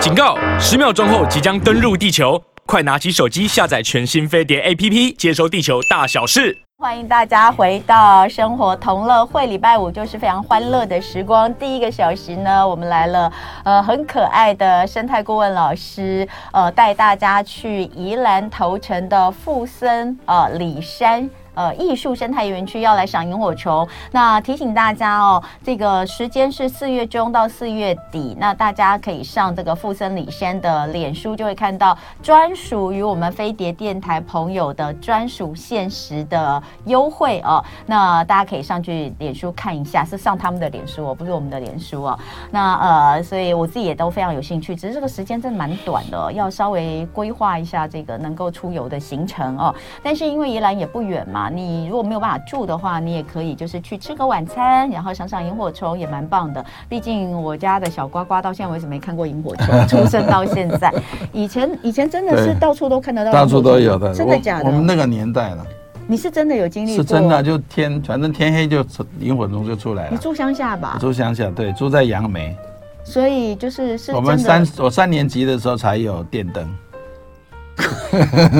警告！十秒钟后即将登陆地球，快拿起手机下载全新飞碟 APP，接收地球大小事。欢迎大家回到生活同乐会，礼拜五就是非常欢乐的时光。第一个小时呢，我们来了，呃，很可爱的生态顾问老师，呃，带大家去宜兰头城的富森呃里山。呃，艺术生态园区要来赏萤火虫，那提醒大家哦，这个时间是四月中到四月底，那大家可以上这个富森里山的脸书，就会看到专属于我们飞碟电台朋友的专属限时的优惠哦。那大家可以上去脸书看一下，是上他们的脸书哦，不是我们的脸书哦。那呃，所以我自己也都非常有兴趣，只是这个时间真的蛮短的，要稍微规划一下这个能够出游的行程哦。但是因为宜兰也不远嘛。你如果没有办法住的话，你也可以就是去吃个晚餐，然后赏赏萤火虫也蛮棒的。毕竟我家的小瓜瓜到现在为止没看过萤火虫，出生到现在，以前以前真的是到处都看得到，到处都有的，真的假的？我们那个年代了，你是真的有经历过？是真的，就天反正天黑就萤火虫就出来了。你住乡下吧？住乡下，对，住在杨梅，所以就是是我们三我三年级的时候才有电灯。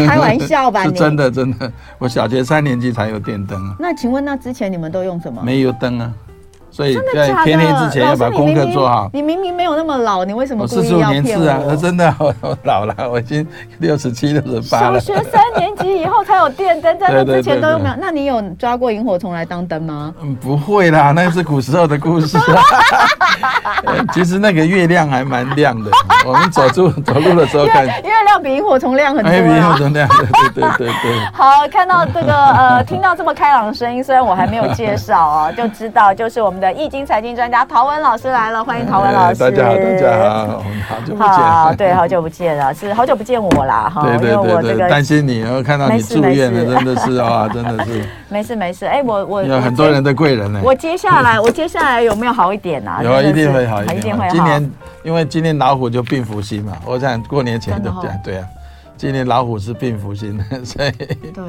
开玩笑吧？是真的，真的。我小学三年级才有电灯啊。那请问，那之前你们都用什么？没有灯啊。所以在天黑之前要把功课做好。你明明没有那么老，你为什么故意要骗我？四十五年次啊，真的 我老了，我已经六十七、六十八了。小学三年级以后才有电灯，在那之前都有没有？那你有抓过萤火虫来当灯吗？嗯，不会啦，那是古时候的故事。其实那个月亮还蛮亮的，我们走路 走路的时候看，月亮比萤火虫亮很多。比萤火虫亮，对对对对。好，看到这个呃，听到这么开朗的声音，虽然我还没有介绍啊，就知道就是我们。的易经财经专家陶文老师来了，欢迎陶文老师。大家好，大家好，好久不见。好，对，好久不见了，是好久不见我啦，哈。对对对对，担心你，然后看到你住院了，真的是啊，真的是。没事没事，哎，我我有很多人的贵人呢。我接下来，我接下来有没有好一点啊？有啊，一定会好，一定会好。今年因为今年老虎就病福星嘛，我想过年前就这样，对啊，今年老虎是病福星，所以对。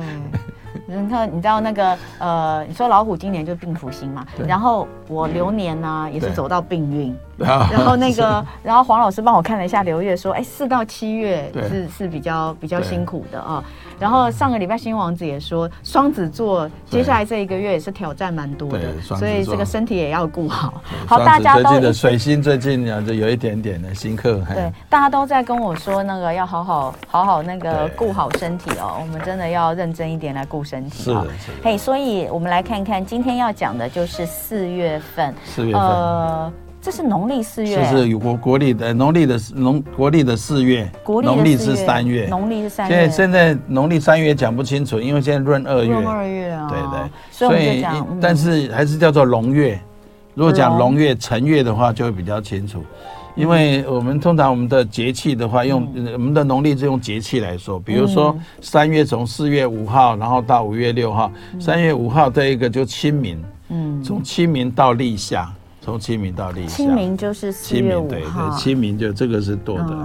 然后你知道那个呃，你说老虎今年就病福星嘛，然后我流年呢也是走到病运。然后那个，然后黄老师帮我看了一下流月，说，哎，四到七月是是比较比较辛苦的啊。然后上个礼拜新王子也说，双子座接下来这一个月也是挑战蛮多的，所以这个身体也要顾好。好，大家都的水星最近啊，就有一点点的新课。对，大家都在跟我说，那个要好好好好那个顾好身体哦，我们真的要认真一点来顾身体。是。嘿，所以我们来看看今天要讲的就是四月份。四月份。呃。这是农历四月，这是国国历的农历的农国历的四月，农历是三月，农历是三月。现在现在农历三月讲不清楚，因为现在闰二月，闰二月啊，对对，所以但是还是叫做龙月。如果讲龙月辰月的话，就会比较清楚，因为我们通常我们的节气的话，用我们的农历是用节气来说，比如说三月从四月五号，然后到五月六号，三月五号这一个就清明，嗯，从清明到立夏。从清明到立夏，清明就是四月五号。对对，清明就这个是多的。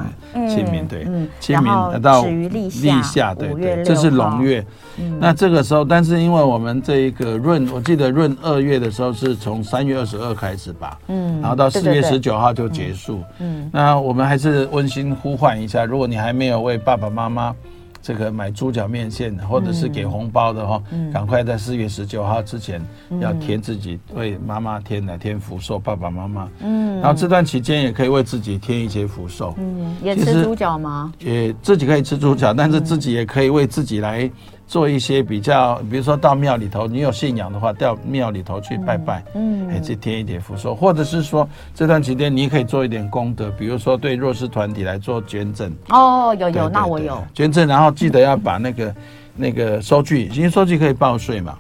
清明对，清明到立夏，对对，这是龙月。那这个时候，但是因为我们这一个闰，我记得闰二月的时候是从三月二十二开始吧，嗯，然后到四月十九号就结束。嗯，那我们还是温馨呼唤一下，如果你还没有为爸爸妈妈。这个买猪脚面线，或者是给红包的哈，赶快在四月十九号之前要填自己为妈妈填哪天福寿，爸爸妈妈。嗯，然后这段期间也可以为自己添一些福寿。嗯，也吃猪脚吗？也自己可以吃猪脚，但是自己也可以为自己来。做一些比较，比如说到庙里头，你有信仰的话，到庙里头去拜拜，嗯，哎，去添一点福寿，或者是说这段期间你可以做一点功德，比如说对弱势团体来做捐赠。哦，有有，那我有。捐赠，然后记得要把那个那个收据，因为收据可以报税嘛，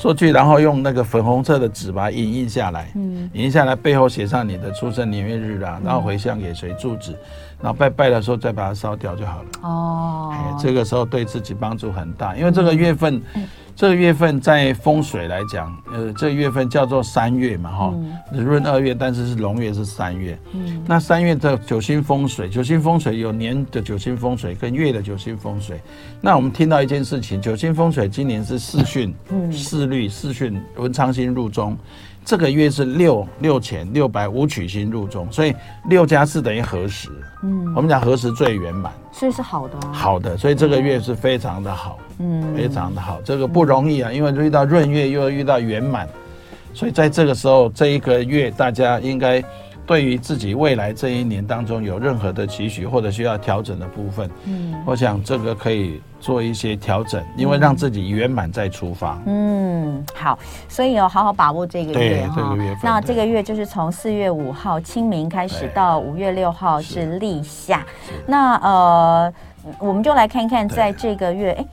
收据，然后用那个粉红色的纸把它影印下来，嗯，影印下来背后写上你的出生年月日啊，然后回向给谁住址。然后拜拜的时候再把它烧掉就好了。哦，哎，这个时候对自己帮助很大，因为这个月份，嗯、这个月份在风水来讲，呃，这个月份叫做三月嘛，哈、嗯，闰二月，但是是龙月是三月。嗯，那三月的九星风水，九星风水有年的九星风水跟月的九星风水。那我们听到一件事情，九星风水今年是四巽，嗯，四律四巽，文昌星入中。这个月是六六千六百五取星入中，所以六加四等于合时。嗯，我们讲合时最圆满，所以是好的、啊。好的，所以这个月是非常的好，嗯，非常的好。这个不容易啊，因为遇到闰月又遇到圆满，所以在这个时候这一个月，大家应该对于自己未来这一年当中有任何的期许或者需要调整的部分，嗯，我想这个可以。做一些调整，因为让自己圆满再出发。嗯，好，所以要好好把握这个月哈。这个月，那这个月就是从四月五号清明开始到五月六号是立夏。那呃，我们就来看看，在这个月，哎，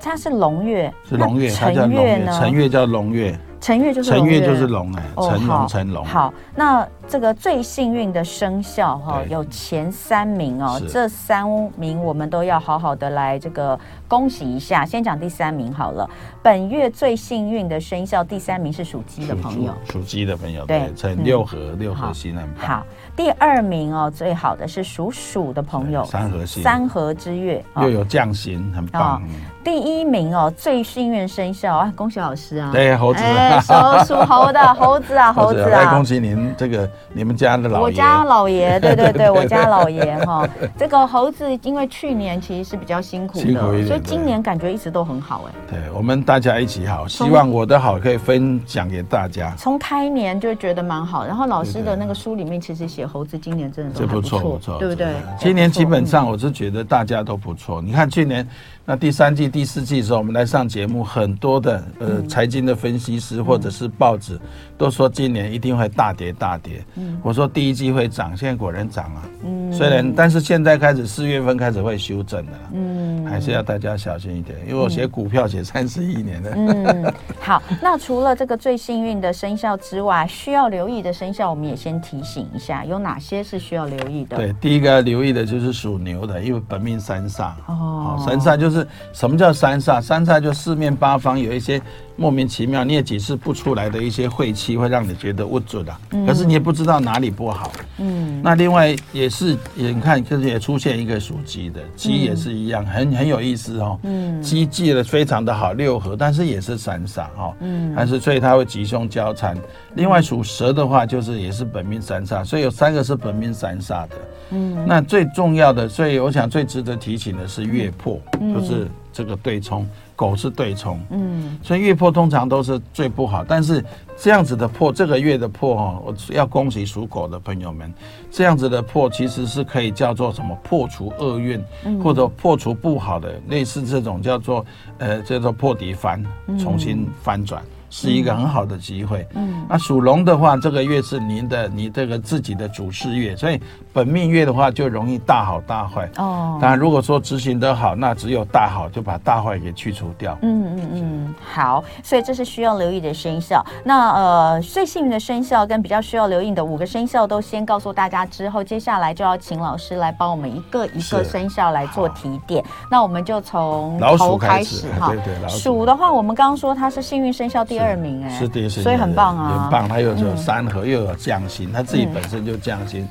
它是龙月，是龙月，辰月呢？辰月叫龙月，辰月就是辰月就是龙哎，辰龙辰龙。好，那。这个最幸运的生肖哈，有前三名哦，这三名我们都要好好的来这个恭喜一下。先讲第三名好了，本月最幸运的生肖第三名是属鸡的朋友，属鸡的朋友对，辰六合六合星很棒。好，第二名哦，最好的是属鼠的朋友，三合星，三合之月又有将星，很棒。第一名哦，最幸运生肖啊，恭喜老师啊，对猴子，属属 猴的猴子啊，猴子啊，恭喜您这个。你们家的老爷，我家老爷，对对对，我家老爷哈。这个猴子因为去年其实是比较辛苦的，辛苦一点，所以今年感觉一直都很好哎。对，我们大家一起好，希望我的好可以分享给大家。从开年就觉得蛮好，然后老师的那个书里面其实写猴子今年真的都不错，不错，对不对？今年基本上我是觉得大家都不错。你看去年。那第三季、第四季的时候，我们来上节目，很多的呃财经的分析师或者是报纸都说今年一定会大跌大跌。嗯，我说第一季会涨，现在果然涨啊。嗯，虽然但是现在开始四月份开始会修正的。嗯，还是要大家小心一点，因为我写股票写三十一年了。嗯，好，那除了这个最幸运的生肖之外，需要留意的生肖，我们也先提醒一下，有哪些是需要留意的？对，第一个要留意的就是属牛的，因为本命三煞。哦，三煞就。是什么叫三煞？三煞就四面八方有一些莫名其妙你也解释不出来的一些晦气，会让你觉得不准啊。可是你也不知道哪里不好。嗯。那另外也是，也你看，就是也出现一个属鸡的，鸡也是一样，很很有意思哦。嗯。鸡记得非常的好，六合，但是也是三煞哈。嗯。但是所以它会吉凶交缠。另外属蛇的话，就是也是本命三煞，所以有三个是本命三煞的。嗯。那最重要的，所以我想最值得提醒的是月破，就是这个对冲。狗是对冲，嗯，所以月破通常都是最不好。但是这样子的破，这个月的破哈，我要恭喜属狗的朋友们，这样子的破其实是可以叫做什么？破除厄运，或者破除不好的，类似这种叫做呃叫做破底翻，重新翻转。是一个很好的机会。嗯，那属龙的话，这个月是您的你这个自己的主事月，所以本命月的话就容易大好大坏。哦，当然如果说执行得好，那只有大好，就把大坏给去除掉。嗯嗯嗯，好，所以这是需要留意的生肖。那呃，最幸运的生肖跟比较需要留意的五个生肖都先告诉大家之后，接下来就要请老师来帮我们一个一个生肖来做提点。那我们就从老鼠开始哈。对对，鼠的话，我们刚刚说它是幸运生肖第二。名哎，是的，是的，所以很棒啊，很棒。它又有三合，又有将星，它自己本身就将星，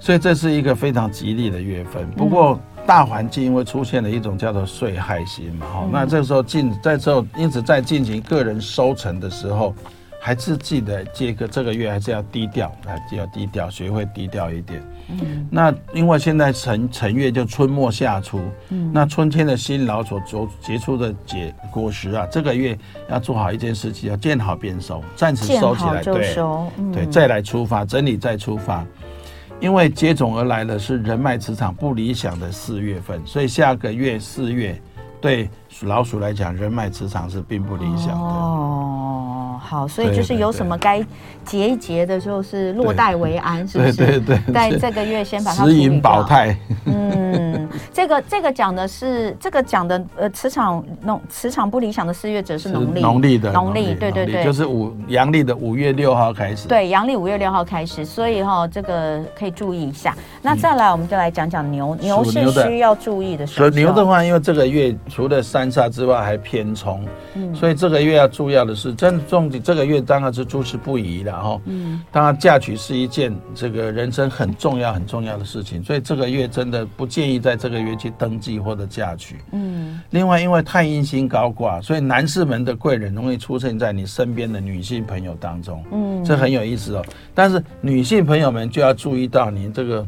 所以这是一个非常吉利的月份。不过大环境因为出现了一种叫做岁害星嘛，哈，那这时候进在之后，因此在进行个人收成的时候。还是记得这个这个月还是要低调，还是要低调，学会低调一点。嗯，那因为现在辰辰月就春末夏初，嗯，那春天的辛劳所结结出的结果实啊，这个月要做好一件事情，要见好便收，暂时收起来，对，嗯、对，再来出发，整理再出发。因为接踵而来的是人脉磁场不理想的四月份，所以下个月四月对老鼠来讲，人脉磁场是并不理想的。哦。好，所以就是有什么该结一结的，就是落袋为安，是不是？对对对，在这个月先把它持盈保泰。嗯，这个这个讲的是这个讲的呃磁场农磁场不理想的四月，者是农历农历的农历，对对对，就是五阳历的五月六号开始。对，阳历五月六号开始，所以哈这个可以注意一下。那再来，我们就来讲讲牛，牛是需要注意的。所以牛的话，因为这个月除了三煞之外，还偏冲，嗯，所以这个月要注意的是真重点。这个月当然是诸事不宜了哈，嗯，当然嫁娶是一件这个人生很重要很重要的事情，所以这个月真的不建议在这个月去登记或者嫁娶。嗯，另外因为太阴星高挂，所以男士们的贵人容易出现在你身边的女性朋友当中。嗯，这很有意思哦。但是女性朋友们就要注意到，你这个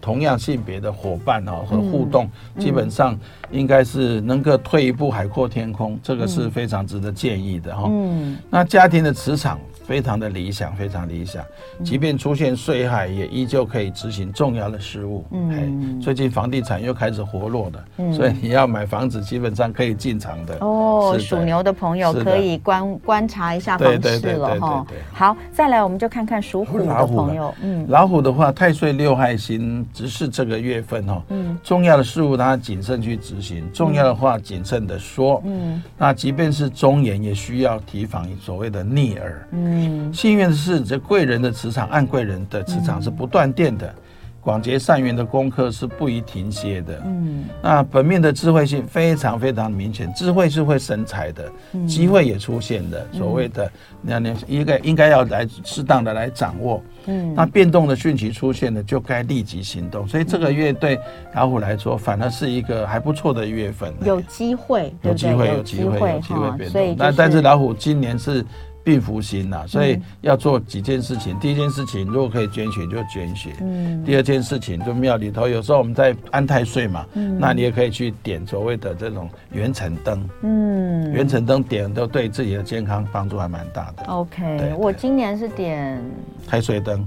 同样性别的伙伴哦和互动，基本上应该是能够退一步海阔天空，这个是非常值得建议的哈。嗯，那家庭的磁场。非常的理想，非常理想。即便出现岁害，也依旧可以执行重要的事务。嗯，最近房地产又开始活络了，嗯，所以你要买房子，基本上可以进场的。哦，属牛的朋友可以观观察一下房市了哈。好，再来我们就看看属虎的朋友。嗯，老虎的话，太岁六害星只是这个月份哈。嗯，重要的事务他谨慎去执行，重要的话谨慎的说。嗯，那即便是忠言，也需要提防所谓的逆耳。嗯。嗯，幸运的是，这贵人的磁场，按贵人的磁场是不断电的。广结善缘的功课是不宜停歇的。嗯，那本命的智慧性非常非常明显，智慧是会生财的，机会也出现的。所谓的，那你应该应该要来适当的来掌握。嗯，那变动的讯息出现了，就该立即行动。所以这个月对老虎来说，反而是一个还不错的月份。有机会，有机会，有机会，有机会变动。那但是老虎今年是。病符星呐，所以要做几件事情。第一件事情，如果可以捐血就捐血。嗯。第二件事情，就庙里头有时候我们在安太岁嘛，嗯，那你也可以去点所谓的这种元辰灯。嗯。元辰灯点都对自己的健康帮助还蛮大的。OK，我今年是点太岁灯。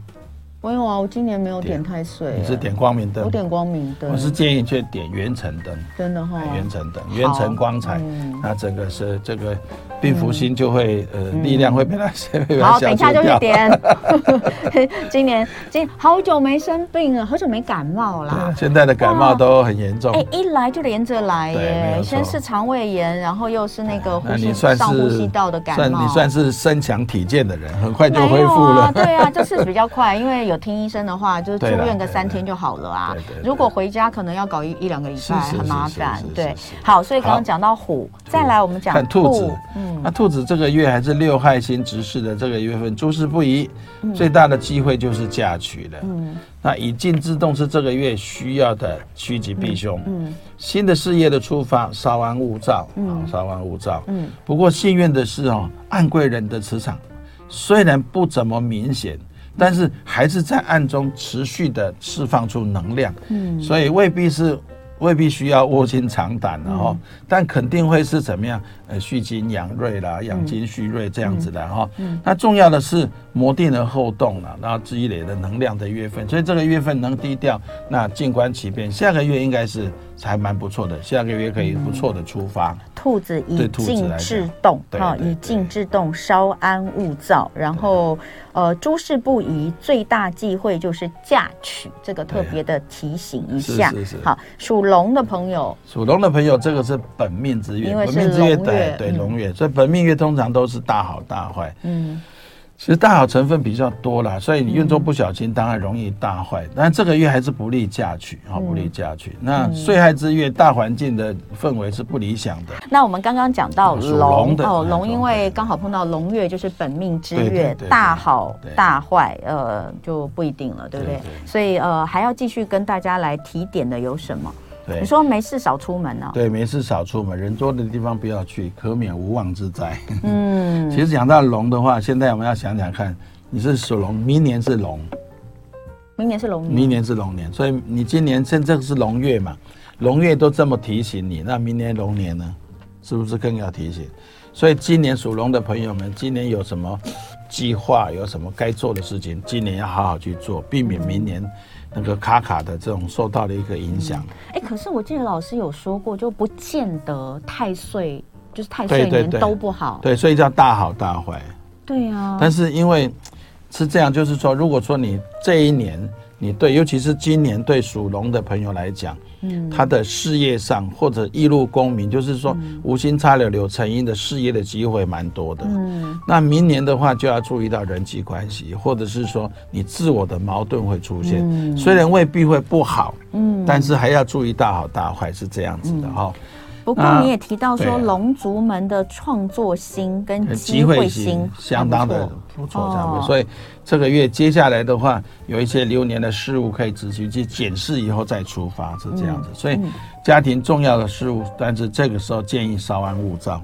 没有啊，我今年没有点太岁。你是点光明灯？我点光明灯。我是建议去点元辰灯。真的哈。元辰灯，元辰光彩，嗯那整个是这个。病福星就会呃力量会被它先被它消除掉。好，等一下就去点。今年今好久没生病了，好久没感冒啦。现在的感冒都很严重。哎，一来就连着来耶，先是肠胃炎，然后又是那个呼吸上呼吸道的感冒。你算是身强体健的人，很快就恢复了。对啊，就是比较快，因为有听医生的话，就是住院个三天就好了啊。如果回家可能要搞一一两个礼拜，很麻烦。对，好，所以刚刚讲到虎，再来我们讲兔子，嗯。那兔子这个月还是六害星直视的这个月份，诸事不宜，最大的机会就是嫁娶了。嗯，那以静制动是这个月需要的趋吉避凶。嗯，新的事业的出发，稍安勿躁。嗯，稍安勿躁。嗯，不过幸运的是哦，按贵人的磁场虽然不怎么明显，但是还是在暗中持续的释放出能量。嗯，所以未必是。未必需要卧薪尝胆的哦，但肯定会是怎么样？呃，蓄精养锐啦，养精蓄锐这样子的哈。那重要的是磨定了后动了，然后积累的能量的月份，所以这个月份能低调，那静观其变。下个月应该是还蛮不错的，下个月可以不错的出发。兔子以静制动，哈，以静制动，稍安勿躁。然后，呃，诸事不宜，最大忌讳就是嫁娶，这个特别的提醒一下。是是。好，属龙的朋友，属龙的朋友，这个是本命之月，本命之月对对龙月，所以本命月通常都是大好大坏。嗯。其实大好成分比较多啦，所以你运作不小心，当然容易大坏。但这个月还是不利嫁娶，啊，不利嫁娶。那岁害之月，大环境的氛围是不理想的。那我们刚刚讲到龙哦，龙因为刚好碰到龙月，就是本命之月，大好大坏，呃，就不一定了，对不对？所以呃，还要继续跟大家来提点的有什么？对你说没事少出门呢？对，没事少出门，人多的地方不要去，可免无妄之灾。嗯，其实讲到龙的话，现在我们要想想看，你是属龙，明年是龙，明年是龙年，明年是龙年，所以你今年现在是龙月嘛，龙月都这么提醒你，那明年龙年呢，是不是更要提醒？所以今年属龙的朋友们，今年有什么计划，有什么该做的事情，今年要好好去做，避免明年。那个卡卡的这种受到的一个影响，哎、嗯，可是我记得老师有说过，就不见得太岁就是太岁年都不好，对，所以叫大好大坏，对啊。但是因为是这样，就是说，如果说你这一年你对，尤其是今年对属龙的朋友来讲。嗯，他的事业上或者一路功名，就是说无心插柳柳成荫的事业的机会蛮多的。嗯，那明年的话就要注意到人际关系，或者是说你自我的矛盾会出现。嗯，虽然未必会不好，嗯，但是还要注意大好大坏是这样子的哈。不过你也提到说，龙族们的创作心跟机会心相当的不错，这样子。所以这个月接下来的话，有一些流年的事物可以仔细去检视，以后再出发是这样子。所以家庭重要的事物，但是这个时候建议稍安勿躁。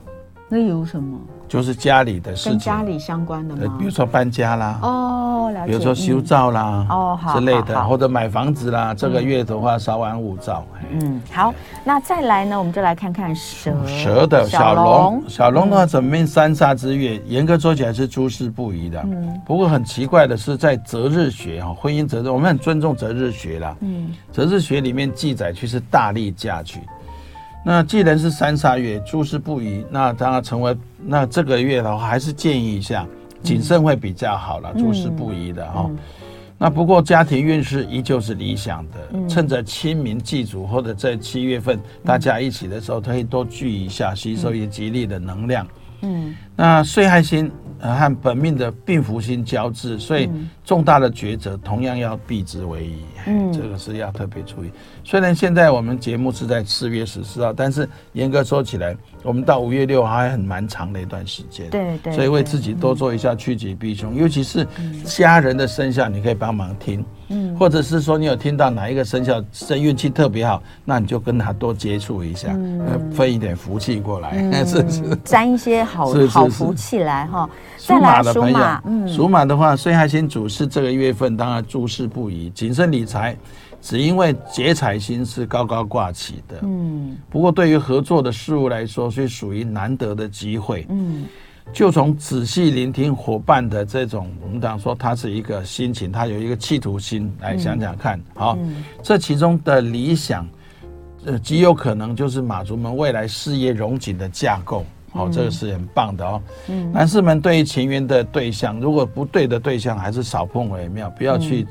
那有什么？就是家里的事情，跟家里相关的吗？比如说搬家啦，哦，了解。比如说修造啦，哦，好，之类的，或者买房子啦，这个月的话稍安勿躁。嗯，好，那再来呢，我们就来看看蛇。蛇的小龙，小龙的话，整命三煞之月，严格说起来是诸事不宜的。嗯。不过很奇怪的是，在择日学哈，婚姻择日，我们很尊重择日学啦。嗯。择日学里面记载，却是大力嫁娶。那既然是三煞月，诸事不宜，那当然成为那这个月的话，还是建议一下谨慎会比较好了，诸事不宜的哈。那不过家庭运势依旧是理想的，嗯、趁着清明祭祖或者在七月份大家一起的时候，可以多聚一下，吸收一些吉利的能量。嗯，那岁害星和本命的病符星交织，所以重大的抉择同样要避之唯宜。嗯，这个是要特别注意。虽然现在我们节目是在四月十四号，但是严格说起来，我们到五月六号还很蛮长的一段时间。对对。所以为自己多做一下趋吉避凶，尤其是家人的生肖，你可以帮忙听。嗯，或者是说你有听到哪一个生肖生运气特别好，那你就跟他多接触一下，嗯，分一点福气过来，嗯、是不是？沾一些好是是福气来哈。属马的朋友，嗯，属马的话，岁害星主是这个月份，当然诸事不宜，谨慎理财。只因为劫财星是高高挂起的，嗯，不过对于合作的事物来说，是属于难得的机会，嗯。就从仔细聆听伙伴的这种，我们讲说他是一个心情，他有一个企图心，来想想看，好，这其中的理想，呃，极有可能就是马族们未来事业荣景的架构，好，这个是很棒的哦。嗯，男士们对于情缘的对象，如果不对的对象，还是少碰为妙，不要去。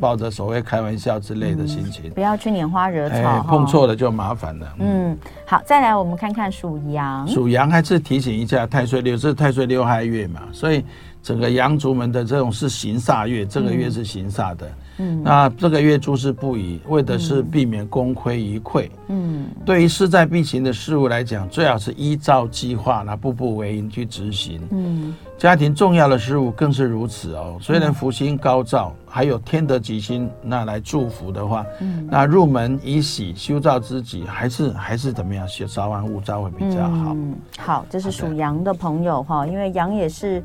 抱着所谓开玩笑之类的心情，不要去拈花惹草，哎，碰错了就麻烦了。嗯，好，再来我们看看属羊。属羊还是提醒一下，太岁六是太岁六害月嘛，所以整个羊族们的这种是行煞月，这个月是行煞的。嗯，那这个月诸事不宜，为的是避免功亏一篑。嗯，对于势在必行的事物来讲，最好是依照计划，那步步为营去执行。嗯，家庭重要的事物更是如此哦。虽然福星高照，还有天德吉星那来祝福的话，嗯，那入门以喜修造之己，还是还是怎么样，稍安勿躁会比较好。嗯，好，这是属羊的朋友哈，因为羊也是。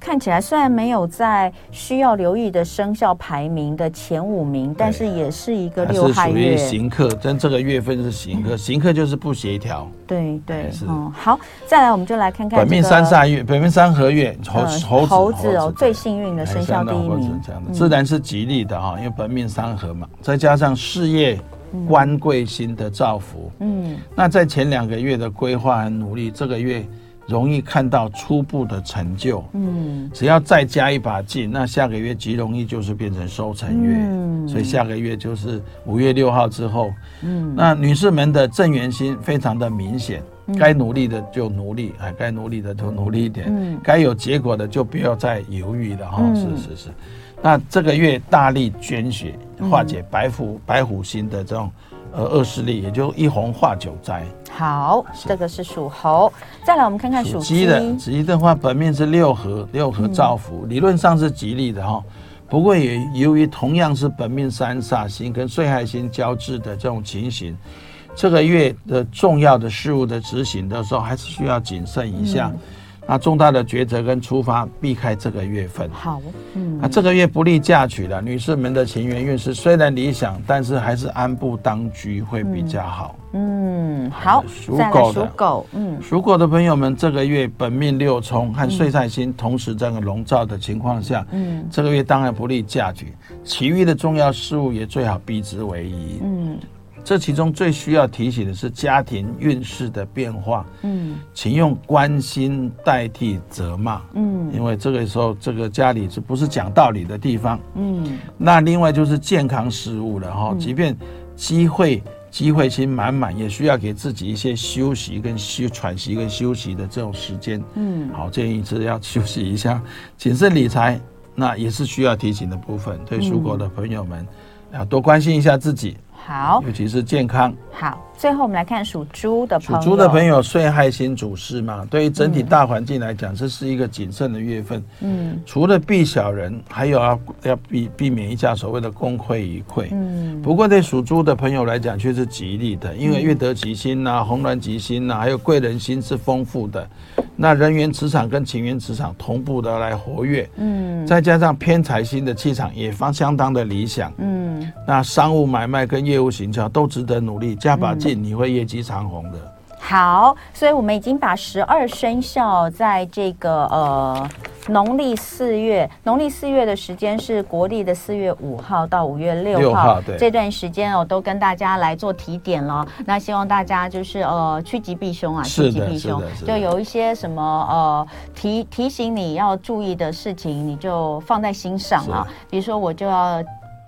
看起来虽然没有在需要留意的生肖排名的前五名，但是也是一个六害月。是属于刑克，但这个月份是行客，行客就是不协调。对对，是。好，再来我们就来看看本命三煞月，本命三合月，猴猴猴子哦，最幸运的生肖第一名，这样的自然是吉利的哈，因为本命三合嘛，再加上事业官贵星的造福，嗯，那在前两个月的规划和努力，这个月。容易看到初步的成就，嗯，只要再加一把劲，那下个月极容易就是变成收成月，嗯，所以下个月就是五月六号之后，嗯，那女士们的正缘星非常的明显，该努力的就努力，哎，该努力的就努力一点，嗯，该有结果的就不要再犹豫了哈，是是是，那这个月大力捐血，化解白虎白虎星的这种。呃，恶势力也就一红化九灾。好，这个是属猴。再来，我们看看属鸡的。属鸡的话，本命是六合，六合造福，嗯、理论上是吉利的哈。不过也由于同样是本命三煞星跟岁害星交织的这种情形，这个月的重要的事物的执行的时候，还是需要谨慎一下。嗯那重大的抉择跟出发，避开这个月份。好，嗯，啊这个月不利嫁娶了，女士们的情缘运势虽然理想，但是还是安步当居会比较好。嗯，好，属狗的，属狗，嗯，属狗的朋友们，这个月本命六冲和岁煞星同时这个笼罩的情况下，嗯，这个月当然不利嫁娶，其余的重要事务也最好避之为宜。嗯。这其中最需要提醒的是家庭运势的变化，嗯，请用关心代替责骂，嗯，因为这个时候这个家里是不是讲道理的地方，嗯，那另外就是健康事务了哈，即便机会机会心满满，也需要给自己一些休息跟休喘息跟休息的这种时间，嗯，好，建议是要休息一下，谨慎理财，那也是需要提醒的部分，对属狗的朋友们要多关心一下自己。好，尤其是健康。好，最后我们来看属猪的朋友。属猪的朋友，岁害星主事嘛，对于整体大环境来讲，这是一个谨慎的月份。嗯，除了避小人，还有要要避避免一下所谓的功亏一篑。嗯，不过对属猪的朋友来讲却是吉利的，因为月德吉星呐、啊，红鸾吉星呐，还有贵人星是丰富的。那人缘磁场跟情缘磁场同步的来活跃。嗯，再加上偏财星的气场也方相当的理想。嗯，那商务买卖跟业务行销都值得努力。加把劲，你会业绩长虹的。好，所以我们已经把十二生肖在这个呃农历四月，农历四月的时间是国历的四月五号到五月六号，对，这段时间哦，都跟大家来做提点了。那希望大家就是呃趋吉避凶啊，趋吉避凶，就有一些什么呃提提醒你要注意的事情，你就放在心上啊。比如说我就要。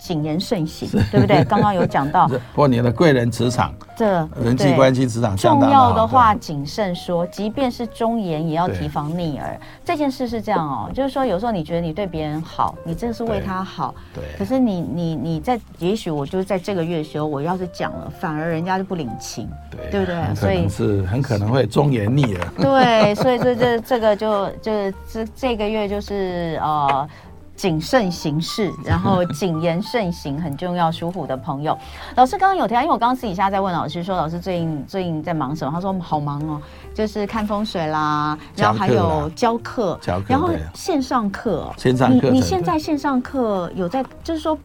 谨言慎行，对不对？刚刚有讲到，过你的贵人职场，这人际关系职场重要的话，谨慎说，即便是忠言，也要提防逆耳。这件事是这样哦，就是说，有时候你觉得你对别人好，你真的是为他好，对。可是你你你在，也许我就是在这个月的时候，我要是讲了，反而人家就不领情，对，对不对？所以是很可能会忠言逆耳。对，所以这这这个就就这这个月就是呃。谨慎行事，然后谨言慎行很重要。属虎的朋友，老师刚刚有提到，因为我刚刚私底下在问老师说，老师最近最近在忙什么？他说好忙哦，就是看风水啦，然后还有教课，教课，然后线上课，线上课。你你现在线上课有在，就是说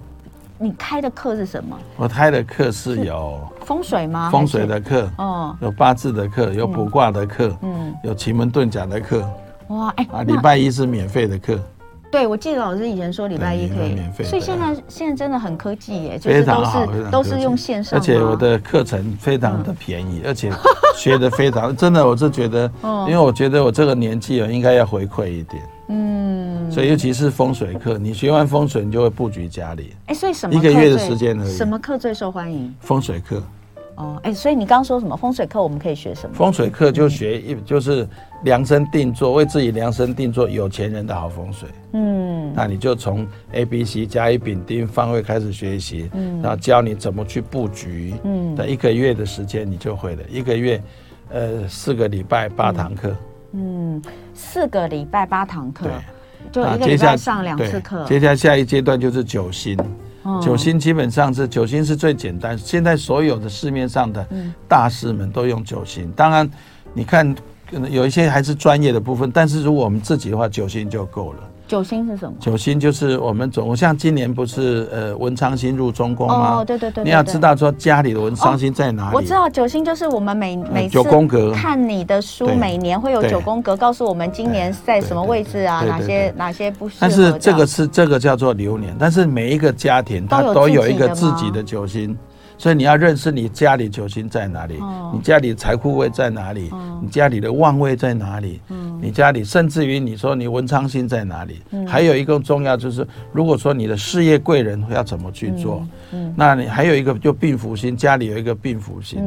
你开的课是什么？我开的课是有风水吗？风水的课，哦，有八字的课，有卜卦的课，嗯，有奇门遁甲的课。哇，哎，啊，礼拜一是免费的课。对，我记得老师以前说礼拜一可以免费，所以现在现在真的很科技耶，就是都是都是用线上，而且我的课程非常的便宜，而且学的非常真的，我是觉得，因为我觉得我这个年纪了，应该要回馈一点，嗯，所以尤其是风水课，你学完风水，你就会布局家里，哎，所以什么一个月的时间而已，什么课最受欢迎？风水课。哦，哎，所以你刚刚说什么风水课？我们可以学什么？风水课就学一，就是量身定做，为自己量身定做有钱人的好风水。嗯，那你就从 A、B、C 甲乙丙丁方位开始学习，嗯，然后教你怎么去布局。嗯，那一个月的时间你就会了。一个月，呃，四个礼拜八堂课。嗯，四个礼拜八堂课，就一个礼拜上两次课。接下来下一阶段就是九星。九星基本上是九星是最简单，现在所有的市面上的大师们都用九星。当然，你看有一些还是专业的部分，但是如果我们自己的话，九星就够了。九星是什么？九星就是我们总像今年不是呃文昌星入中宫吗？哦，对对对。你要知道说家里的文昌星在哪里？我知道九星就是我们每每次九宫格看你的书，每年会有九宫格告诉我们今年在什么位置啊，哪些哪些不适合。但是这个是这个叫做流年，但是每一个家庭它都有一个自己的九星。所以你要认识你家里九星在哪里，你家里财库位在哪里，你家里的旺位在哪里，你家里甚至于你说你文昌星在哪里，还有一个重要就是，如果说你的事业贵人要怎么去做，那你还有一个就病符星，家里有一个病符星，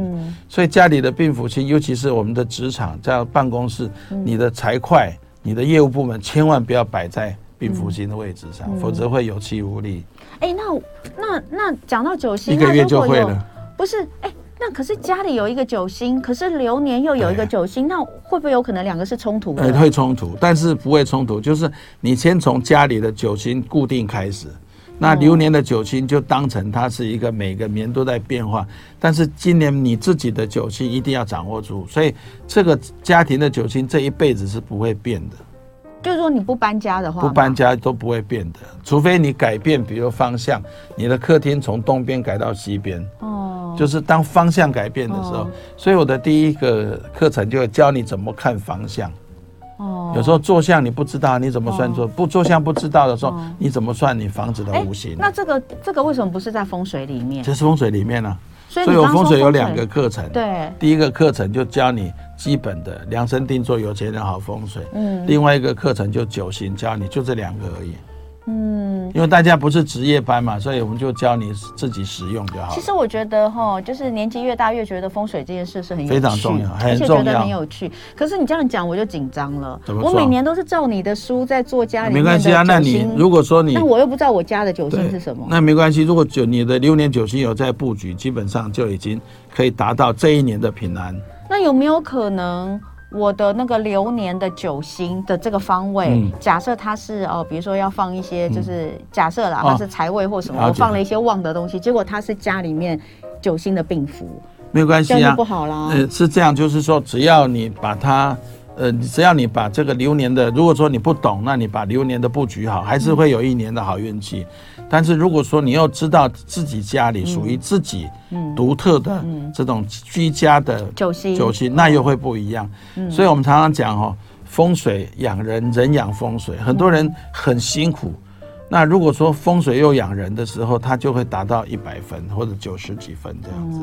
所以家里的病符星，尤其是我们的职场在办公室，你的财会、你的业务部门千万不要摆在病符星的位置上，否则会有气无力。哎，那那那讲到九星，一个月就会了。不是，哎，那可是家里有一个九星，可是流年又有一个九星，那会不会有可能两个是冲突的？会冲突，但是不会冲突。就是你先从家里的九星固定开始，那流年的九星就当成它是一个每个年都在变化，但是今年你自己的九星一定要掌握住，所以这个家庭的九星这一辈子是不会变的。就是说你不搬家的话，不搬家都不会变的，除非你改变，比如方向，你的客厅从东边改到西边。哦，就是当方向改变的时候，所以我的第一个课程就会教你怎么看方向。哦，有时候坐向你不知道，你怎么算坐？不坐向不知道的时候，你怎么算你房子的五行？那这个这个为什么不是在风水里面？这是风水里面呢。所以我风水有两个课程，对，第一个课程就教你基本的量身定做有钱人好风水，嗯，另外一个课程就九型教你，就这两个而已。嗯，因为大家不是值夜班嘛，所以我们就教你自己使用就好。其实我觉得哈，就是年纪越大越觉得风水这件事是很有趣非常重要，很重要，而且觉得很有趣。可是你这样讲我就紧张了。我每年都是照你的书在做家里面没关系啊，那你如果说你，那我又不知道我家的九星是什么，那没关系。如果九你的流年九星有在布局，基本上就已经可以达到这一年的平安。那有没有可能？我的那个流年的九星的这个方位，嗯、假设它是哦，比如说要放一些，就是、嗯、假设啦，它是财位或什么，哦、我放了一些旺的东西，结果它是家里面九星的病符，没有关系啊，这样就不好啦。呃，是这样，就是说，只要你把它，呃，只要你把这个流年的，如果说你不懂，那你把流年的布局好，还是会有一年的好运气。嗯但是如果说你要知道自己家里属于自己独特的这种居家的九星九星，那又会不一样。所以我们常常讲哈，风水养人，人养风水。很多人很辛苦，那如果说风水又养人的时候，他就会达到一百分或者九十几分这样子。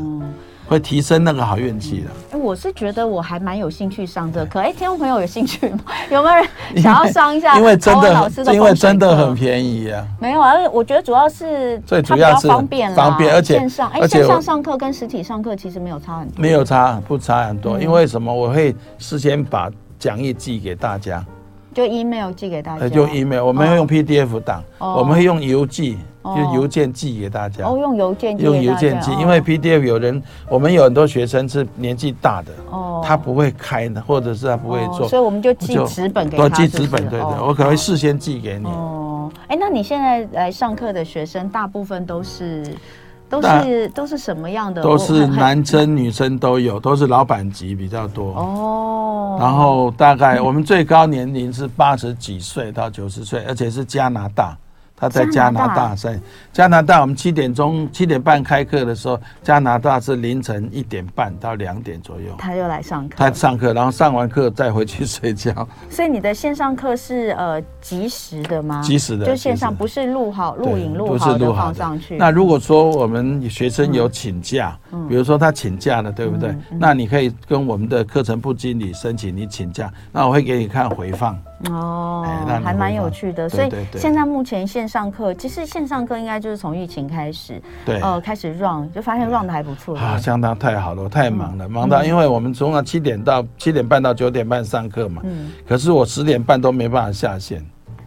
会提升那个好运气的。哎，我是觉得我还蛮有兴趣上这课。哎，听众朋友有兴趣吗？有没有人想要上一下？因为真的，因为真的很便宜啊。没有啊，我觉得主要是最主要是方便，方便，而且线上，哎，线上上课跟实体上课其实没有差很多。没有差，不差很多。因为什么？我会事先把讲义寄给大家，就 email 寄给大家。就 email，我们会用 PDF 档，我们会用邮寄。就邮件寄给大家。哦，用邮件寄。用邮件寄，因为 PDF 有人，我们有很多学生是年纪大的，哦，他不会开的，或者是他不会做，所以我们就寄纸本给他。寄纸本，对对，我可能会事先寄给你。哦，哎，那你现在来上课的学生，大部分都是都是都是什么样的？都是男生女生都有，都是老板级比较多。哦，然后大概我们最高年龄是八十几岁到九十岁，而且是加拿大。他在加拿大，在加拿大，我们七点钟、七点半开课的时候，加拿大是凌晨一点半到两点左右。他又来上课，他上课，然后上完课再回去睡觉。所以你的线上课是呃及时的吗？及时的，就线上，不是录好、录影录好的放上去。那如果说我们学生有请假，比如说他请假了，对不对？那你可以跟我们的课程部经理申请你请假，那我会给你看回放。哦，还蛮有趣的。所以现在目前线上课，其实线上课应该就是从疫情开始，对，呃，开始 run 就发现 run 的还不错。啊，相当太好了，我太忙了，忙到因为我们从啊七点到七点半到九点半上课嘛，嗯，可是我十点半都没办法下线。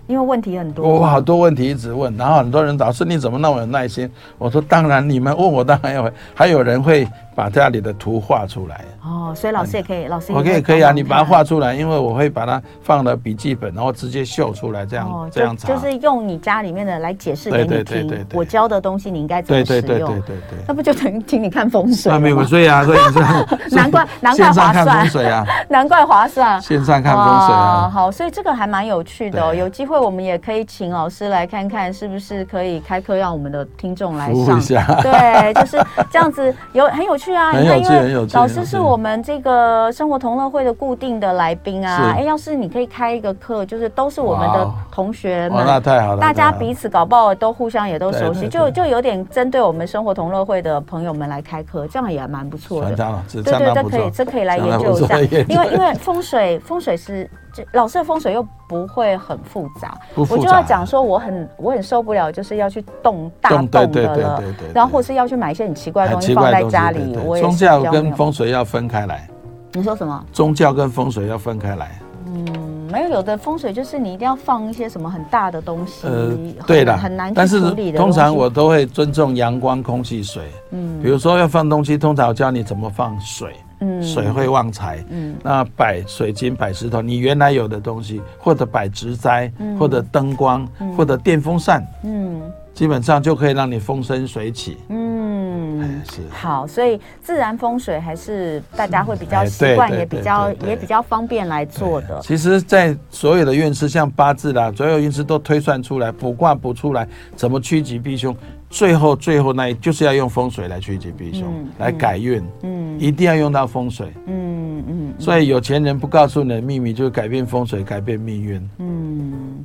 因为问题很多，我好多问题一直问，然后很多人老师你怎么那么有耐心？我说当然，你们问我当然要，还有人会把家里的图画出来。哦，所以老师也可以，老师也可以，可以啊，你把它画出来，因为我会把它放了笔记本，然后直接秀出来，这样这样查。就是用你家里面的来解释给你听，我教的东西你应该怎么使用？对对对对对，那不就等于请你看风水？没有，所以啊，所以 难怪难怪划算，风水啊难怪划算，线上看风水啊。好，所以这个还蛮有趣的哦，有机会。会，我们也可以请老师来看看，是不是可以开课让我们的听众来上？对，就是这样子，有很有趣啊！你看，因为老师是我们这个生活同乐会的固定的来宾啊。哎，要是你可以开一个课，就是都是我们的同学们，那太好了，大家彼此搞不好都互相也都熟悉，就就有点针对我们生活同乐会的朋友们来开课，这样也蛮不错的。对对，这可以，这可以来研究一下，因为因为风水风水是。老师的风水又不会很复杂，复杂我就要讲说我很我很受不了，就是要去动大动的了，然后或是要去买一些很奇怪的东西放在家里。宗教跟风水要分开来。你说什么？宗教跟风水要分开来。嗯，没有，有的风水就是你一定要放一些什么很大的东西，呃，对的，很难去处理的。通常我都会尊重阳光、空气、水。嗯，比如说要放东西，通常我教你怎么放水。水会旺财，嗯，那摆水晶、摆石头，你原来有的东西，或者摆植栽，或者灯光，或者电风扇，嗯，基本上就可以让你风生水起，嗯，是好，所以自然风水还是大家会比较习惯，也比较也比较方便来做的。其实，在所有的运势，像八字啦，所有运势都推算出来，卜卦卜出来，怎么趋吉避凶。最后，最后那一就是要用风水来趋吉避凶，嗯、来改运，嗯，一定要用到风水，嗯嗯，所以有钱人不告诉你的秘密，就是改变风水，改变命运，嗯。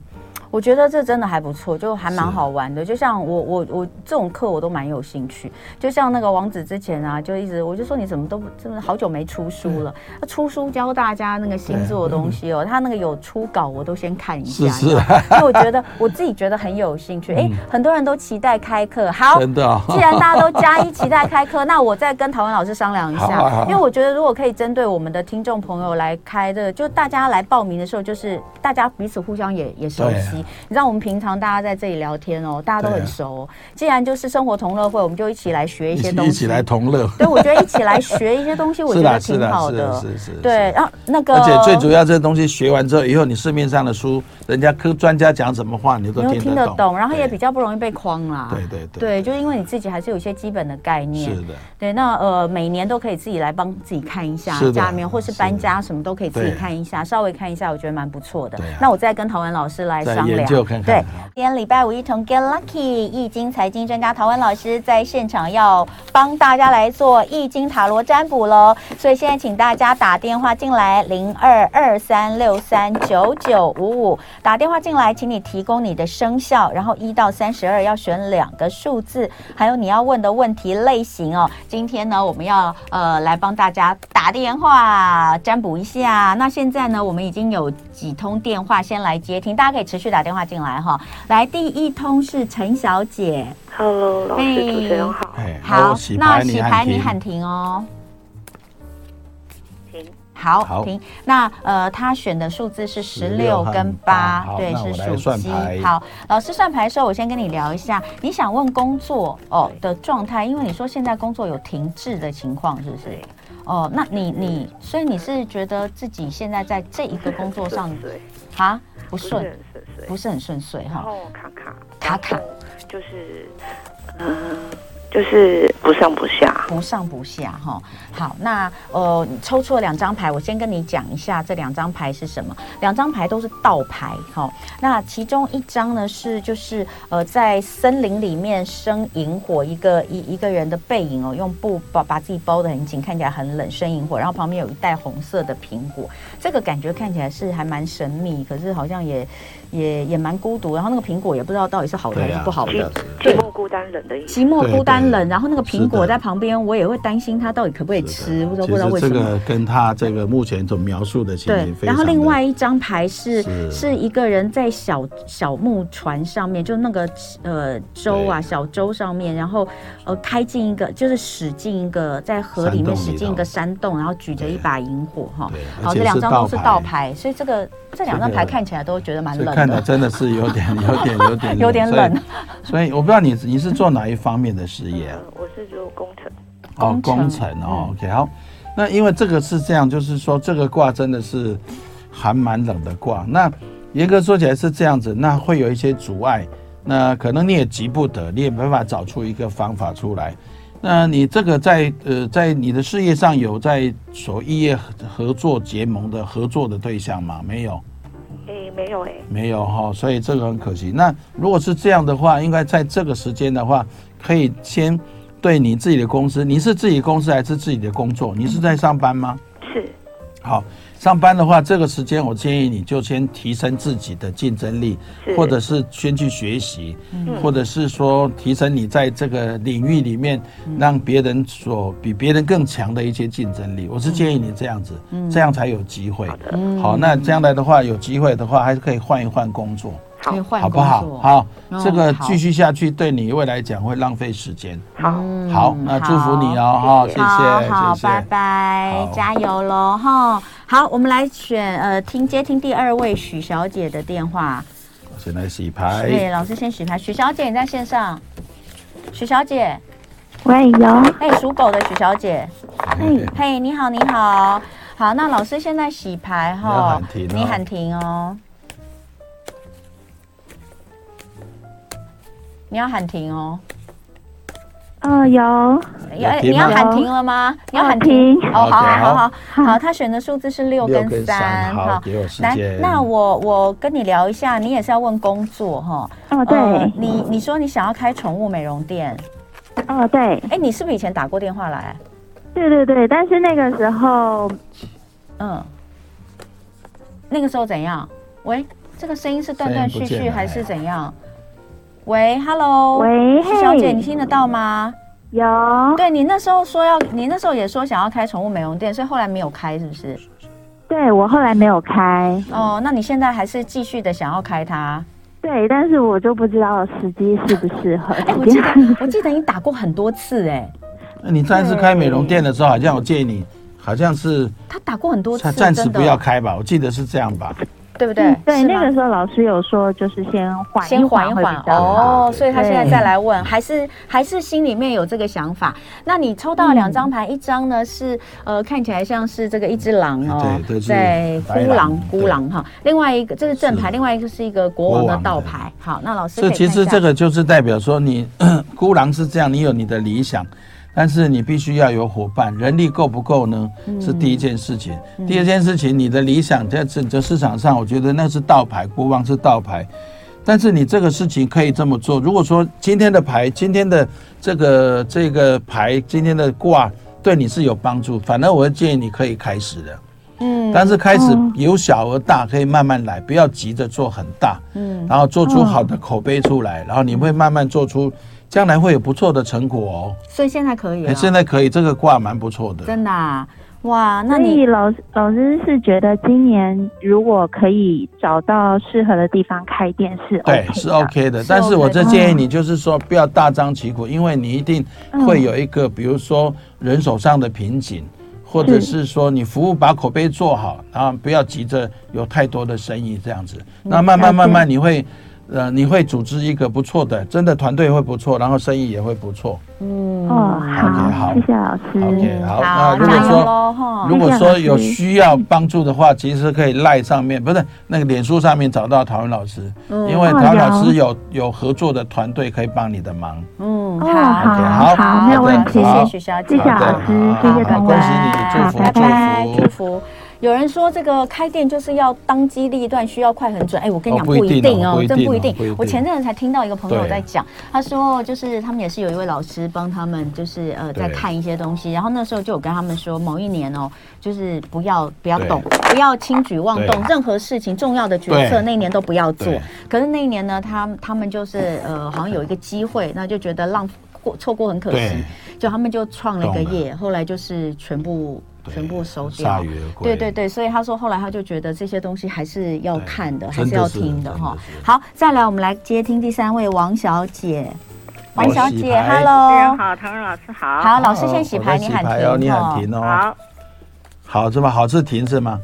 我觉得这真的还不错，就还蛮好玩的。就像我我我这种课我都蛮有兴趣。就像那个王子之前啊，就一直我就说你怎么都真的好久没出书了。他出书教大家那个星座的东西哦，他那个有初稿我都先看一下。是是。因为我觉得我自己觉得很有兴趣。哎，很多人都期待开课。好，真的。既然大家都加一期待开课，那我再跟陶文老师商量一下。因为我觉得如果可以针对我们的听众朋友来开这个，就大家来报名的时候，就是大家彼此互相也也熟悉。你知道我们平常大家在这里聊天哦，大家都很熟。啊、既然就是生活同乐会，我们就一起来学一些东西，一起来同乐。对，我觉得一起来学一些东西，我觉得挺好的。是是是。对，然后那个，而且最主要这个东西学完之后，以后你市面上的书，人家科专家讲什么话，你都听得懂，听得懂，然后也比较不容易被框啦。对对对。对，就因为你自己还是有一些基本的概念。是的。对，那呃，每年都可以自己来帮自己看一下家里面，或是搬家什么都可以自己看一下，稍微看一下，我觉得蛮不错的。那我再跟陶文老师来商量。看看对，今天礼拜五一同 Get Lucky 易经财经专家陶文老师在现场要帮大家来做易经塔罗占卜喽，所以现在请大家打电话进来零二二三六三九九五五打电话进来，请你提供你的生肖，然后一到三十二要选两个数字，还有你要问的问题类型哦。今天呢，我们要呃来帮大家打电话占卜一下。那现在呢，我们已经有几通电话先来接听，大家可以持续打电话。进来哈，来第一通是陈小姐，Hello，老师主持人好，好，那洗牌你喊停哦，停，好，停，那呃，他选的数字是十六跟八，对，是属鸡，好，老师算牌的时候，我先跟你聊一下，你想问工作哦的状态，因为你说现在工作有停滞的情况，是不是？哦，那你你，所以你是觉得自己现在在这一个工作上，对，啊？不顺，不是很顺遂哈。然后卡卡卡卡，就是嗯，就是不上不下，不上不下哈。好，那呃，抽出了两张牌，我先跟你讲一下这两张牌是什么。两张牌都是倒牌哈。那其中一张呢是就是呃，在森林里面生萤火，一个一一个人的背影哦，用布把把自己包得很紧，看起来很冷，生萤火。然后旁边有一袋红色的苹果。这个感觉看起来是还蛮神秘，可是好像也也也蛮孤独。然后那个苹果也不知道到底是好的还是不好的。寂寞孤单冷的意思。寂寞孤单冷，然后那个苹果在旁边，我也会担心它到底可不可以吃，不知道不知道为什么。这个跟他这个目前所描述的情形非常。对，然后另外一张牌是是，是一个人在小小木船上面，就那个呃舟啊小舟上面，然后呃开进一个就是驶进一个在河里面驶进一个山洞，然后举着一把萤火哈。好，这两张。都是倒牌，所以这个这两张牌看起来都觉得蛮冷的。看的 真的是有点、有点、有点、有点冷。所以我不知道你你是做哪一方面的事业？我是做工程。哦，工程哦，OK，好。那因为这个是这样，就是说这个卦真的是还蛮冷的卦。那严格说起来是这样子，那会有一些阻碍。那可能你也急不得，你也没办法找出一个方法出来。那你这个在呃，在你的事业上有在所异业合作结盟的合作的对象吗？没有，诶、欸，没有诶、欸，没有哈，所以这个很可惜。那如果是这样的话，应该在这个时间的话，可以先对你自己的公司，你是自己公司还是自己的工作？你是在上班吗？是，好。上班的话，这个时间我建议你就先提升自己的竞争力，或者是先去学习，或者是说提升你在这个领域里面让别人所比别人更强的一些竞争力。我是建议你这样子，这样才有机会。好，那这样来的话，有机会的话还是可以换一换工作。可以换，好不好？好，这个继续下去对你未来讲会浪费时间。好，好，那祝福你哦，哈，谢谢，好，拜拜，加油喽，哈。好，我们来选，呃，听接听第二位许小姐的电话。我先来洗牌。对，老师先洗牌。许小姐，你在线上？许小姐，喂，有。哎，属狗的许小姐。嘿，嘿，你好，你好。好，那老师现在洗牌哈，你喊停哦。你要喊停哦。哦，有。要，你要喊停了吗？你要喊停。哦，好好好好好。他选的数字是六跟三。好，来，那我我跟你聊一下，你也是要问工作哈。哦，对。你你说你想要开宠物美容店。哦，对。哎，你是不是以前打过电话来？对对对，但是那个时候，嗯，那个时候怎样？喂。这个声音是断断续续还是怎样？哎、喂，Hello，喂，徐小姐，你听得到吗？有。对，你那时候说要，你那时候也说想要开宠物美容店，所以后来没有开，是不是？对，我后来没有开。哦，那你现在还是继续的想要开它？对，但是我就不知道时机适不适合。哎，我记得 我记得你打过很多次哎。那你上次开美容店的时候，好像我建议你，好像是他打过很多次，他暂时不要开吧？我记得是这样吧？对不对？嗯、对，那个时候老师有说，就是先缓先缓一缓哦，所以他现在再来问，还是还是心里面有这个想法。那你抽到两张牌，嗯、一张呢是呃看起来像是这个一只狼哦，对，在孤狼孤狼哈。另外一个这是正牌，另外一个是一个国王的倒牌。好，那老师这其实这个就是代表说你 孤狼是这样，你有你的理想。但是你必须要有伙伴，人力够不够呢？是第一件事情。嗯、第二件事情，你的理想在整个市场上，我觉得那是倒牌，国王是倒牌。但是你这个事情可以这么做。如果说今天的牌，今天的这个这个牌，今天的卦对你是有帮助，反而我会建议你可以开始的。嗯。但是开始由小而大，可以慢慢来，不要急着做很大。嗯。然后做出好的口碑出来，然后你会慢慢做出。将来会有不错的成果哦，所以现在可以啊，现在可以，这个卦蛮不错的，真的啊，哇，那你老老师是觉得今年如果可以找到适合的地方开店是 OK 对，是 OK 的，但是我这建议你就是说不要大张旗鼓，因为你一定会有一个，比如说人手上的瓶颈，或者是说你服务把口碑做好，然后不要急着有太多的生意这样子，那慢慢慢慢你会。呃，你会组织一个不错的，真的团队会不错，然后生意也会不错。嗯，哦，好，okay, 好，谢谢老师。OK，好，那如果说如果说有需要帮助的话，其实可以赖上面，不是那个脸书上面找到陶文老师，嗯、因为陶文老师有有。合作的团队可以帮你的忙。嗯，好，okay, 好，好，没有问题。谢谢许小姐，谢谢老师，谢谢恭喜你，祝福，祝福，祝福。有人说这个开店就是要当机立断，需要快很准。哎，我跟你讲不一定哦，真不一定。我前阵子才听到一个朋友在讲，他说就是他们也是有一位老师帮他们，就是呃在看一些东西，然后那时候就有跟他们说，某一年哦，就是不要不要动，不要轻举妄动，任何事情重要的决策那一年都不要做。可是那一年呢，他他们就是呃好像有一个机会，那就觉得浪过错过很可惜，就他们就创了一个业，后来就是全部。全部收掉，对对对，所以他说后来他就觉得这些东西还是要看的，还是要听的哈。好，再来我们来接听第三位王小姐，王小姐，Hello，好，唐文老师好，好，老师先洗牌，你喊停，你喊停哦，好，好是吗？好是停是吗？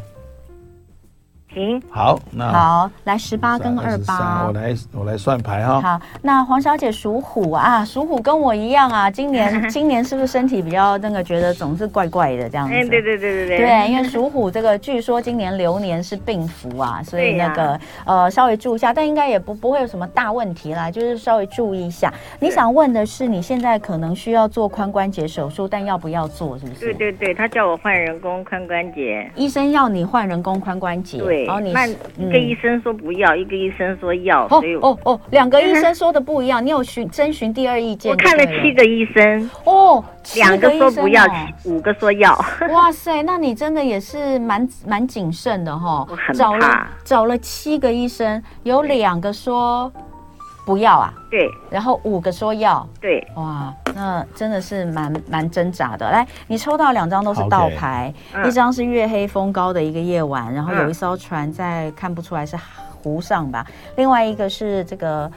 停好，那好来十八跟二八，我来我来算牌哈。好，那黄小姐属虎啊，属虎跟我一样啊，今年 今年是不是身体比较那个，觉得总是怪怪的这样子？对对对对对。对，因为属虎这个据说今年流年是病符啊，所以那个呃稍微注意一下，但应该也不不会有什么大问题啦，就是稍微注意一下。你想问的是你现在可能需要做髋关节手术，但要不要做？是不是？对对对，他叫我换人工髋关节，医生要你换人工髋关节。对。然后你那一个医生说不要，一个医生说要，所以哦哦，两个医生说的不一样，你有询征询第二意见？我看了七个医生。哦，两个说不要，五个说要。哇塞，那你真的也是蛮蛮谨慎的哈，找了找了七个医生，有两个说不要啊，对，然后五个说要，对，哇，那真的是蛮蛮挣扎的。来，你抽到两张都是倒牌，一张是月黑风高的一个夜晚，然后有一艘船在看不出来是湖上吧，另外一个是这个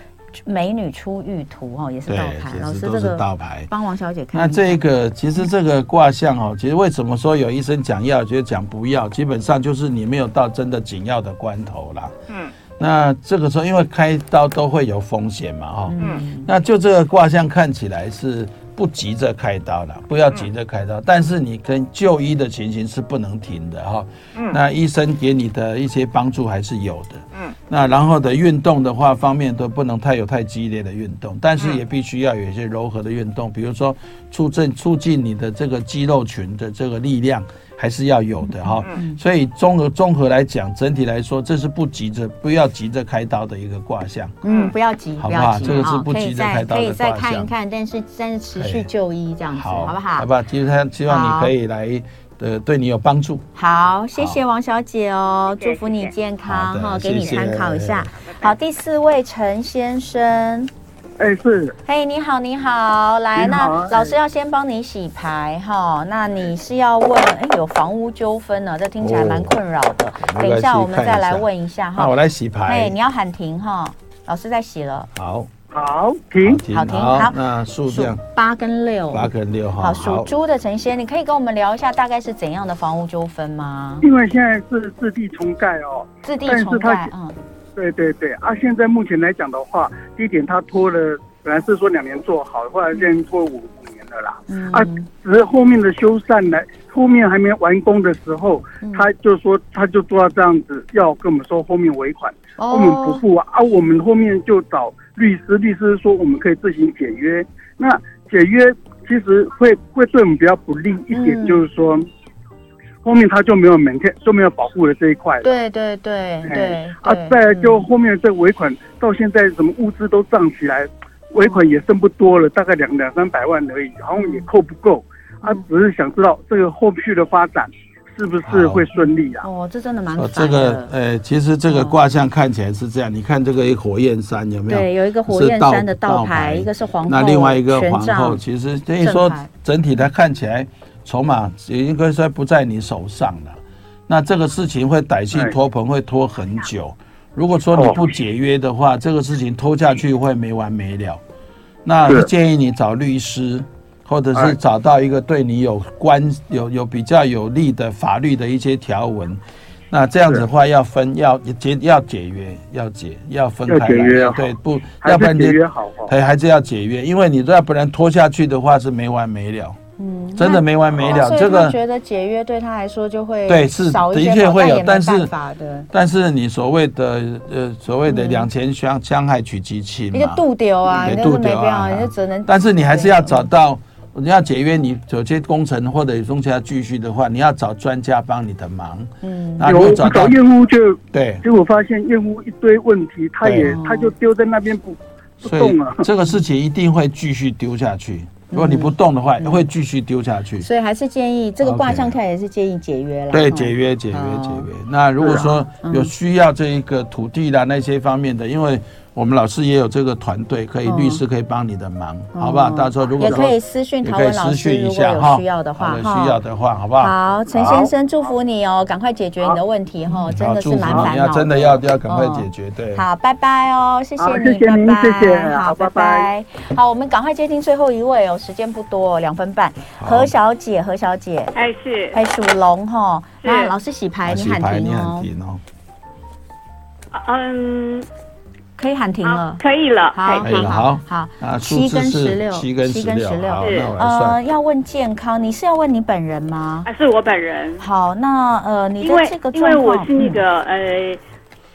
美女出浴图哈，也是倒牌。老师，这个倒牌帮王小姐看。那这个其实这个卦象哦，其实为什么说有医生讲要，觉得讲不要，基本上就是你没有到真的紧要的关头啦。嗯。那这个时候，因为开刀都会有风险嘛，哈，嗯，那就这个卦象看起来是不急着开刀了，不要急着开刀，但是你跟就医的情形是不能停的，哈，嗯，那医生给你的一些帮助还是有的，嗯，那然后的运动的话方面都不能太有太激烈的运动，但是也必须要有一些柔和的运动，比如说促进促进你的这个肌肉群的这个力量。还是要有的哈，所以综合综合来讲，整体来说，这是不急着，不要急着开刀的一个卦象。嗯，不要急，好不好？这个是不急着开刀的卦象。可以再看一看，但是但是持续就医这样子，好不好？好吧，其实他希望你可以来呃对你有帮助。好，谢谢王小姐哦，祝福你健康哈，给你参考一下。好，第四位陈先生，哎，是嘿，你好，你好，来，那老师要先帮你洗牌哈，那你是要问，哎，有房屋纠纷呢，这听起来蛮困扰的。哦等一下我们再来问一下哈。那我来洗牌。哎，你要喊停哈，老师在洗了，好，好停。好停。好那数数量八跟六，八跟六哈。好，属猪的陈先，你可以跟我们聊一下大概是怎样的房屋纠纷吗？因为现在是自地重盖哦，自地重盖，嗯，对对对。啊，现在目前来讲的话，第一点他拖了，本来是说两年做好，后来现在拖五五年了啦。嗯。啊，只是后面的修缮呢，后面还没完工的时候，嗯。他就说他就做到这样子，要跟我们收后面尾款，我们不哦，付啊，啊，我们后面就找律师，律师说我们可以自行解约，那解约其实会会对我们比较不利一点，嗯。就是说。后面他就没有门天就没有保护了这一块了，对对对哎对，啊，再来就嗯后面这尾款到现在什么物资都涨起来，尾款也剩不多了，大概两两三百万而已，好像也扣不够。啊，嗯只是想知道这个后续的发展是不是会顺利啊？哦，这真的蛮哦，这个的。呃，其实这个卦象看起来是这样，你看这个一火焰山有没有？对，有一个火焰山的倒倒牌，一个是皇后，那另外一个皇后，其实等于说整体它看起来筹码也应该说不在你手上了。那这个事情会歹性拖棚，会拖很久。如果说你不解约的话，这个事情拖下去会没完没了。那建议你找律师，或者是哎找到一个对你有关有有比较有利的法律的一些条文。那这样子的话，要分要解要解约，要解要分开来。对，不，要不然你解约好哦。还还是要解约，因为你要不然拖下去的话是没完没了，嗯，真的没完没了。这个，他觉得解约对他来说就会对是的确会有但是也没办法的但是你所谓的呃所谓的两钱相相害取其轻嘛，一个度丢啊，对你就丢啊你就只能。但是你还是要找到，你要解约，你有些工程或者有东西要继续的话，你要找专家帮你的忙。嗯，那如有我果找到业务就对，结果发现业务一堆问题，他也他就丢在那边不不动了。这个事情一定会继续丢下去。如果你不动的话，会继续丢下去。所以还是建议这个卦象看也是建议解约啦。对，哈解约，解约，好解约。那如果说嗯有需要这一个土地啦那些方面的，因为我们老师也有这个团队，可以嗯律师可以帮你的忙，好不好？嗯到时候如果也可以私讯陶文老师，如果一下哈，有需要的话好的。需要的话，好不好？好，陈先生，祝福你哦，赶快解决你的问题哈，真，的是蛮烦恼要真的要要赶快解嗯决，对。好，拜拜哦，谢好谢你，谢谢您拜拜谢谢好，拜拜。好，我们赶快接听最后一位哦，时间不多，两分半。何小姐，何小姐，哎是，哎属龙哈，是那老师洗牌，你喊，停哦。嗯，可以喊停了，。可以了，好，哎可以了好。好好，啊，七跟十六，七跟十六，好，是那我来呃，要问健康，你是要问你本人吗？啊是我本人，好，那呃，你因为的这个因为我是那嗯个呃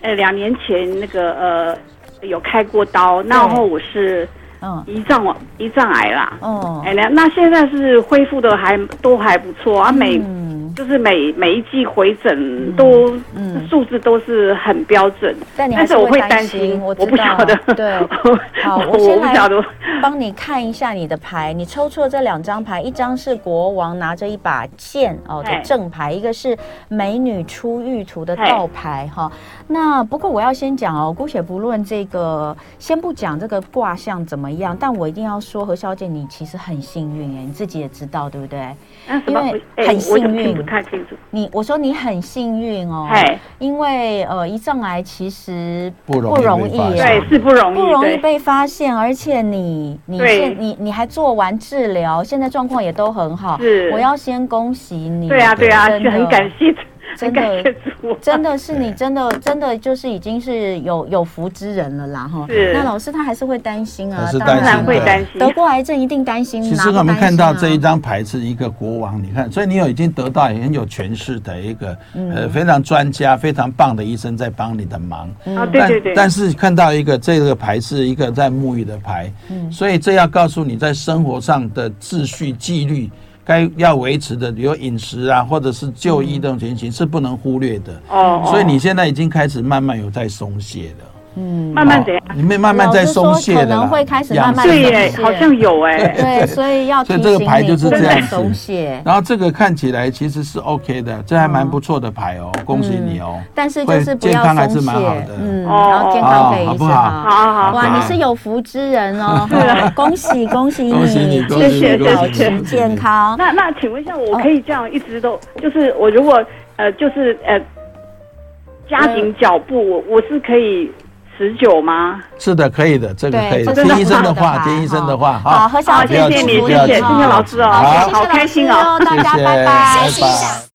呃两年前那个呃有开过刀，然后我是嗯。胰脏胰脏癌啦，嗯。哎那那现在是恢复的还都还不错啊，每嗯就是每每一季回诊都嗯数字都是很标准，但你还但是我会担担心，我我不晓得，对，好，我我先来帮你看一下你的牌，你抽出了这两张牌，一张是国王拿着一把剑哦的正牌，一个是美女出浴图的倒牌哈。那不过我要先讲哦，姑且不论这个，先不讲这个卦象怎么样，但我一定要说，何小姐你其实很幸运哎，你自己也知道对不对？因为哎很幸运。不太清楚，你我说你很幸运哦，因为呃胰脏癌其实不容易不容易啊被发现。对，是不容易，不容易被发现，而且你你对。现你你还做完治疗，现在状况也都很好。是。我要先恭喜你。对啊，对啊，真的。是很感谢，真的，真的是你真的真的就是已经是有有福之人了啦哈。是那老师他还是会担心啊，还是当当然担心会担心得。过癌症一定担心。其实我们看到这一张牌是一个国王，你看，所以你有已经得到很有权势的一个嗯呃非常专家、非常棒的医生在帮你的忙。啊，对但对对，但是看到一个这个牌是一个在沐浴的牌，嗯所以这要告诉你在生活上的秩序纪律该要维持的，比如饮食啊，或者是就医这种情形是不能忽略的。哦，哦所以你现在已经开始慢慢有在松懈了。嗯，慢慢怎样？你们慢慢在松懈的可能会开始慢慢对耶，好像有哎。对，所以要所以这个牌就是这样松懈。然后这个看起来其实是 OK 的，这还蛮不错的牌哦，恭喜你哦。但是就是不要松懈，健康还是蛮好的。嗯，然后健康可以好不好？好好好。哇，你是有福之人哦，恭喜恭喜你，恭喜你，谢谢谢谢，保持健康。那那请问一下，我可以这样一直都就是我如果呃就是呃加紧脚步，我我是可以。持久吗？是的，可以的，这个可以。听医生的话，听医生的话。好，何小姐，谢谢你，谢谢谢谢老师哦，好开心哦，大家拜拜，拜拜。